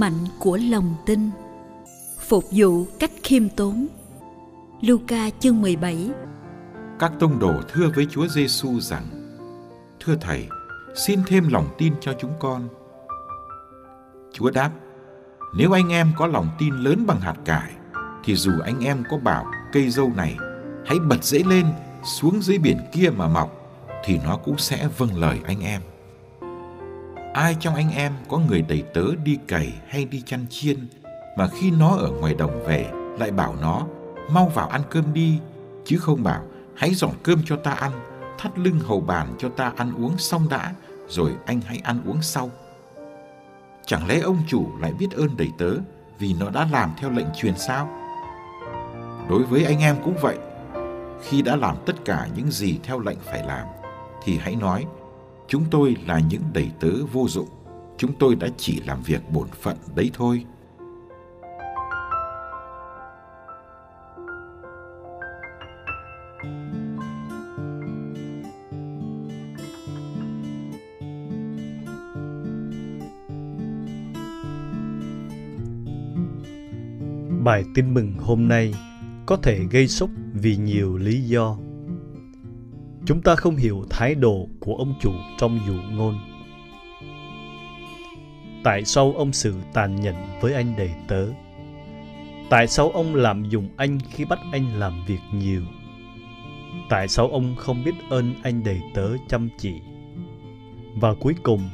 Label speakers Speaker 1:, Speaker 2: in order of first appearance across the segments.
Speaker 1: Mạnh của lòng tin phục vụ cách khiêm tốn Luca chương 17
Speaker 2: Các tông đồ thưa với Chúa Giêsu rằng: Thưa Thầy, xin thêm lòng tin cho chúng con. Chúa đáp: Nếu anh em có lòng tin lớn bằng hạt cải, thì dù anh em có bảo cây dâu này hãy bật dễ lên xuống dưới biển kia mà mọc, thì nó cũng sẽ vâng lời anh em. Ai trong anh em có người đầy tớ đi cày hay đi chăn chiên mà khi nó ở ngoài đồng về lại bảo nó, mau vào ăn cơm đi, chứ không bảo, hãy dọn cơm cho ta ăn, thắt lưng hầu bàn cho ta ăn uống xong đã, rồi anh hãy ăn uống sau. Chẳng lẽ ông chủ lại biết ơn đầy tớ vì nó đã làm theo lệnh truyền sao? Đối với anh em cũng vậy. Khi đã làm tất cả những gì theo lệnh phải làm, thì hãy nói chúng tôi là những đầy tớ vô dụng chúng tôi đã chỉ làm việc bổn phận đấy thôi
Speaker 3: Bài tin mừng hôm nay có thể gây sốc vì nhiều lý do. Chúng ta không hiểu thái độ của ông chủ trong dụ ngôn. Tại sao ông xử tàn nhẫn với anh đầy tớ? Tại sao ông lạm dụng anh khi bắt anh làm việc nhiều? Tại sao ông không biết ơn anh đầy tớ chăm chỉ? Và cuối cùng,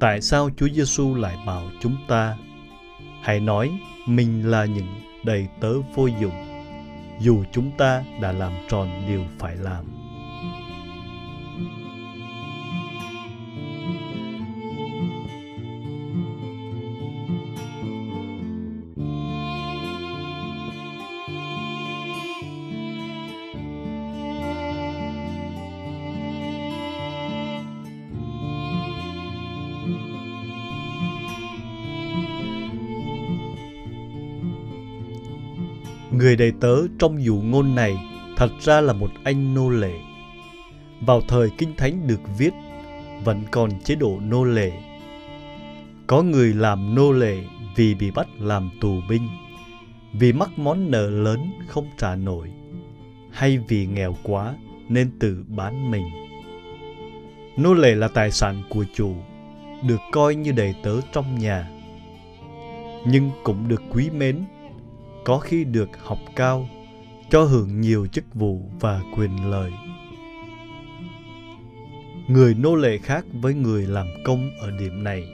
Speaker 3: tại sao Chúa Giêsu lại bảo chúng ta hãy nói mình là những đầy tớ vô dụng dù chúng ta đã làm tròn điều phải làm Người đầy tớ trong dụ ngôn này thật ra là một anh nô lệ. Vào thời Kinh Thánh được viết, vẫn còn chế độ nô lệ. Có người làm nô lệ vì bị bắt làm tù binh, vì mắc món nợ lớn không trả nổi, hay vì nghèo quá nên tự bán mình. Nô lệ là tài sản của chủ, được coi như đầy tớ trong nhà, nhưng cũng được quý mến có khi được học cao, cho hưởng nhiều chức vụ và quyền lợi. Người nô lệ khác với người làm công ở điểm này,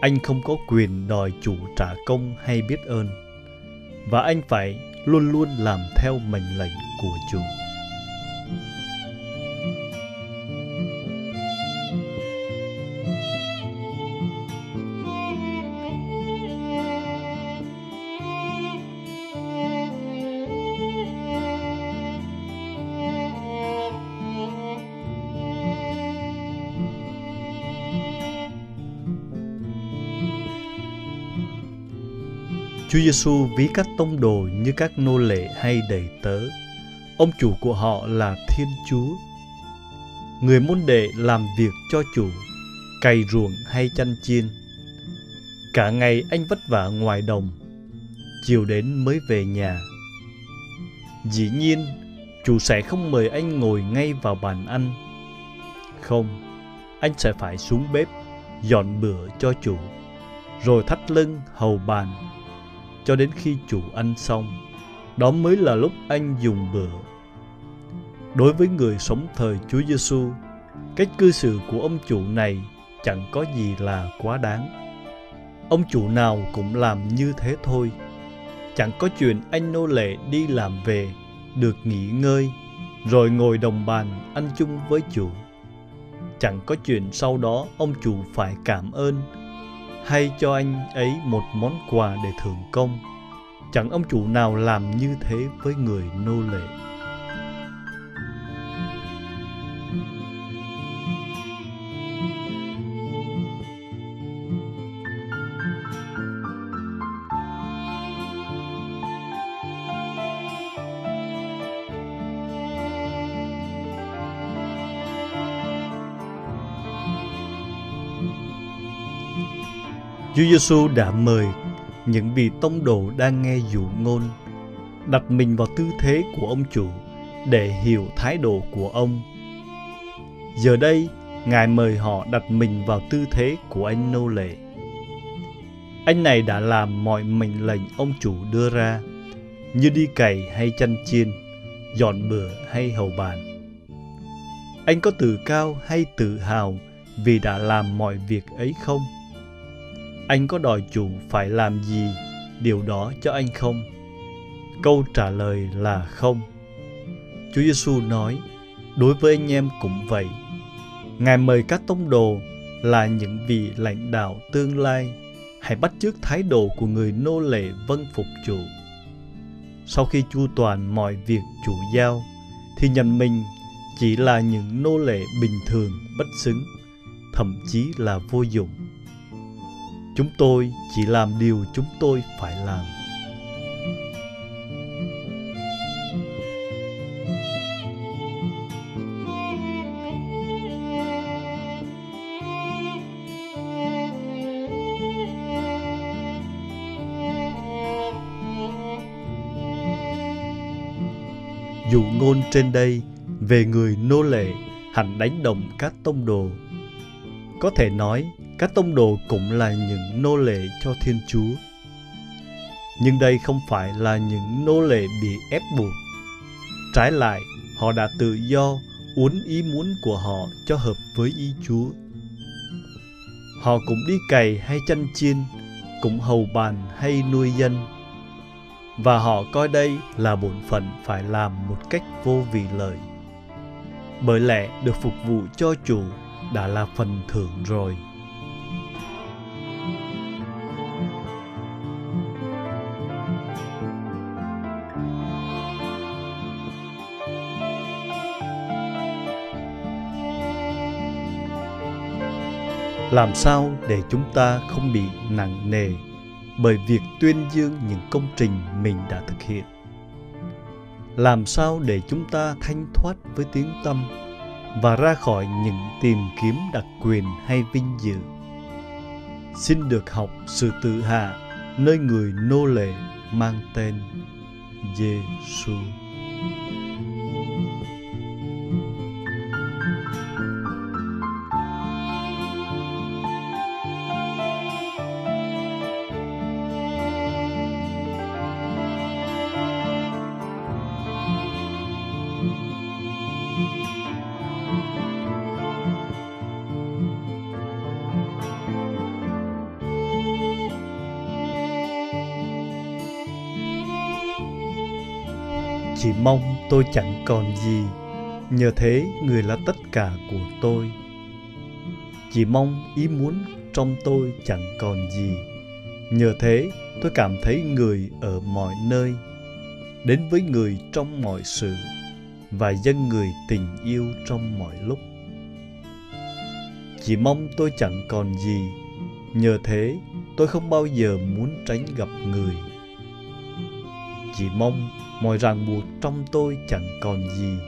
Speaker 3: anh không có quyền đòi chủ trả công hay biết ơn, và anh phải luôn luôn làm theo mệnh lệnh của chủ. Chúa Giêsu ví các tông đồ như các nô lệ hay đầy tớ. Ông chủ của họ là Thiên Chúa. Người môn đệ làm việc cho chủ, cày ruộng hay chăn chiên. Cả ngày anh vất vả ngoài đồng, chiều đến mới về nhà. Dĩ nhiên, chủ sẽ không mời anh ngồi ngay vào bàn ăn. Không, anh sẽ phải xuống bếp, dọn bữa cho chủ, rồi thắt lưng hầu bàn cho đến khi chủ ăn xong. Đó mới là lúc anh dùng bữa. Đối với người sống thời Chúa Giêsu, cách cư xử của ông chủ này chẳng có gì là quá đáng. Ông chủ nào cũng làm như thế thôi. Chẳng có chuyện anh nô lệ đi làm về được nghỉ ngơi rồi ngồi đồng bàn ăn chung với chủ. Chẳng có chuyện sau đó ông chủ phải cảm ơn hay cho anh ấy một món quà để thưởng công. Chẳng ông chủ nào làm như thế với người nô lệ. Chúa Giêsu đã mời những vị tông đồ đang nghe dụ ngôn đặt mình vào tư thế của ông chủ để hiểu thái độ của ông. Giờ đây, Ngài mời họ đặt mình vào tư thế của anh nô lệ. Anh này đã làm mọi mệnh lệnh ông chủ đưa ra, như đi cày hay chăn chiên, dọn bữa hay hầu bàn. Anh có tự cao hay tự hào vì đã làm mọi việc ấy không? Anh có đòi chủ phải làm gì điều đó cho anh không? Câu trả lời là không. Chúa Giêsu nói, đối với anh em cũng vậy. Ngài mời các tông đồ là những vị lãnh đạo tương lai hãy bắt chước thái độ của người nô lệ vâng phục chủ. Sau khi chu toàn mọi việc chủ giao, thì nhận mình chỉ là những nô lệ bình thường bất xứng, thậm chí là vô dụng chúng tôi chỉ làm điều chúng tôi phải làm. Dụ ngôn trên đây về người nô lệ hành đánh đồng các tông đồ, có thể nói các tông đồ cũng là những nô lệ cho Thiên Chúa. Nhưng đây không phải là những nô lệ bị ép buộc. Trái lại, họ đã tự do uốn ý muốn của họ cho hợp với ý Chúa. Họ cũng đi cày hay chăn chiên, cũng hầu bàn hay nuôi dân. Và họ coi đây là bổn phận phải làm một cách vô vị lợi. Bởi lẽ được phục vụ cho chủ đã là phần thưởng rồi. Làm sao để chúng ta không bị nặng nề bởi việc tuyên dương những công trình mình đã thực hiện làm sao để chúng ta thanh thoát với tiếng tâm và ra khỏi những tìm kiếm đặc quyền hay vinh dự xin được học sự tự hạ nơi người nô lệ mang tên Giêsu. Chỉ mong tôi chẳng còn gì. Nhờ thế người là tất cả của tôi. Chỉ mong ý muốn trong tôi chẳng còn gì. Nhờ thế tôi cảm thấy người ở mọi nơi, đến với người trong mọi sự, và dân người tình yêu trong mọi lúc. Chỉ mong tôi chẳng còn gì. Nhờ thế tôi không bao giờ muốn tránh gặp người chỉ mong mọi ràng buộc trong tôi chẳng còn gì.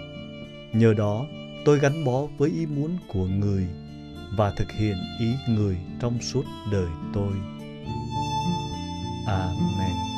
Speaker 3: Nhờ đó, tôi gắn bó với ý muốn của người và thực hiện ý người trong suốt đời tôi. Amen.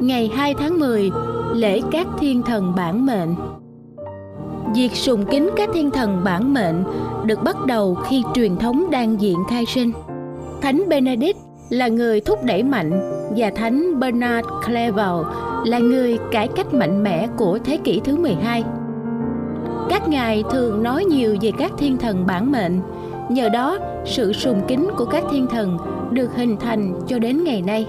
Speaker 4: Ngày 2 tháng 10, lễ các thiên thần bản mệnh. Việc sùng kính các thiên thần bản mệnh được bắt đầu khi truyền thống đan diện khai sinh. Thánh Benedict là người thúc đẩy mạnh và Thánh Bernard Clairvaux là người cải cách mạnh mẽ của thế kỷ thứ 12. Các ngài thường nói nhiều về các thiên thần bản mệnh, nhờ đó sự sùng kính của các thiên thần được hình thành cho đến ngày nay.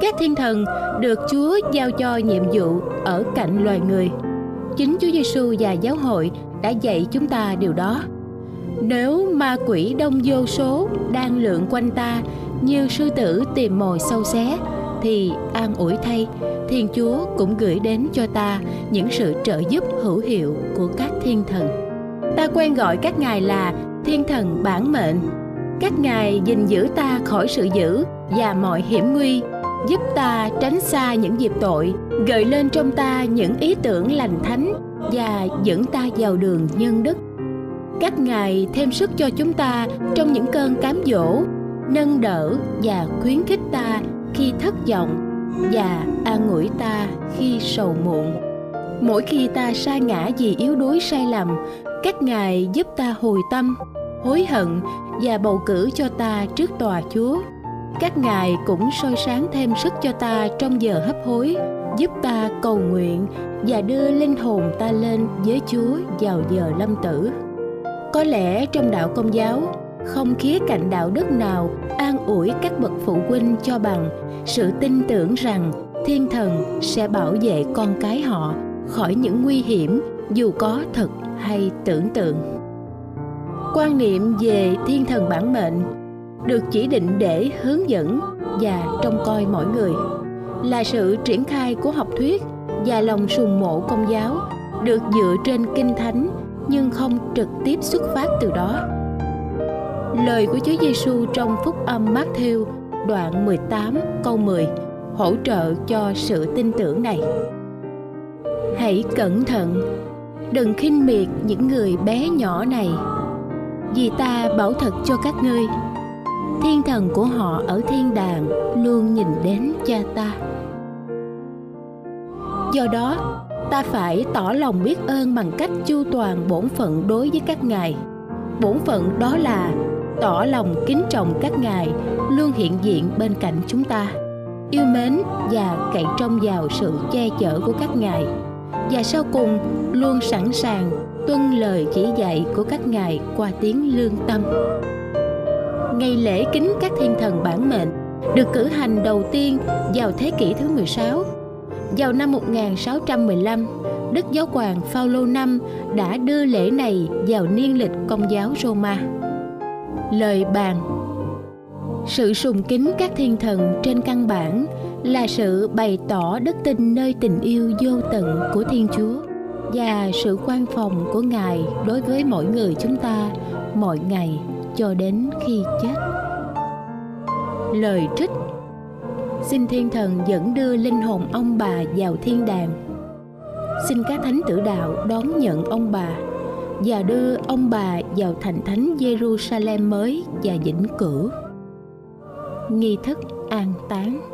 Speaker 4: Các thiên thần được Chúa giao cho nhiệm vụ ở cạnh loài người. Chính Chúa Giêsu và giáo hội đã dạy chúng ta điều đó. Nếu ma quỷ đông vô số đang lượn quanh ta như sư tử tìm mồi sâu xé thì an ủi thay, thiên chúa cũng gửi đến cho ta những sự trợ giúp hữu hiệu của các thiên thần ta quen gọi các ngài là thiên thần bản mệnh các ngài gìn giữ ta khỏi sự dữ và mọi hiểm nguy giúp ta tránh xa những dịp tội, gợi lên trong ta những ý tưởng lành thánh và dẫn ta vào đường nhân đức. Các ngài thêm sức cho chúng ta trong những cơn cám dỗ, nâng đỡ và khuyến khích ta khi thất vọng và an ủi ta khi sầu muộn. Mỗi khi ta sa ngã vì yếu đuối sai lầm, các ngài giúp ta hồi tâm, hối hận và bầu cử cho ta trước tòa chúa các ngài cũng soi sáng thêm sức cho ta trong giờ hấp hối, giúp ta cầu nguyện và đưa linh hồn ta lên với chúa vào giờ lâm tử. Có lẽ trong đạo công giáo, không khía cạnh đạo đức nào an ủi các bậc phụ huynh cho bằng sự tin tưởng rằng thiên thần sẽ bảo vệ con cái họ khỏi những nguy hiểm dù có thật hay tưởng tượng. Quan niệm về thiên thần bản mệnh được chỉ định để hướng dẫn và trông coi mỗi người là sự triển khai của học thuyết và lòng sùng mộ công giáo được dựa trên kinh thánh nhưng không trực tiếp xuất phát từ đó Lời của Chúa Giêsu trong Phúc âm Matthew đoạn 18 câu 10 hỗ trợ cho sự tin tưởng này. Hãy cẩn thận, đừng khinh miệt những người bé nhỏ này. Vì ta bảo thật cho các ngươi, thiên thần của họ ở thiên đàng luôn nhìn đến cha ta. Do đó, ta phải tỏ lòng biết ơn bằng cách chu toàn bổn phận đối với các ngài. Bổn phận đó là tỏ lòng kính trọng các ngài luôn hiện diện bên cạnh chúng ta yêu mến và cậy trông vào sự che chở của các ngài và sau cùng luôn sẵn sàng tuân lời chỉ dạy của các ngài qua tiếng lương tâm ngày lễ kính các thiên thần bản mệnh được cử hành đầu tiên vào thế kỷ thứ 16. Vào năm 1615, Đức Giáo hoàng Phaolô V đã đưa lễ này vào niên lịch công giáo Roma. Lời bàn. Sự sùng kính các thiên thần trên căn bản là sự bày tỏ đức tin nơi tình yêu vô tận của thiên chúa và sự quan phòng của ngài đối với mỗi người chúng ta mọi ngày cho đến khi chết. Lời trích. Xin thiên thần dẫn đưa linh hồn ông bà vào thiên đàng. Xin các thánh tử đạo đón nhận ông bà và đưa ông bà vào thành thánh Jerusalem mới và vĩnh cửu. Nghi thức an táng.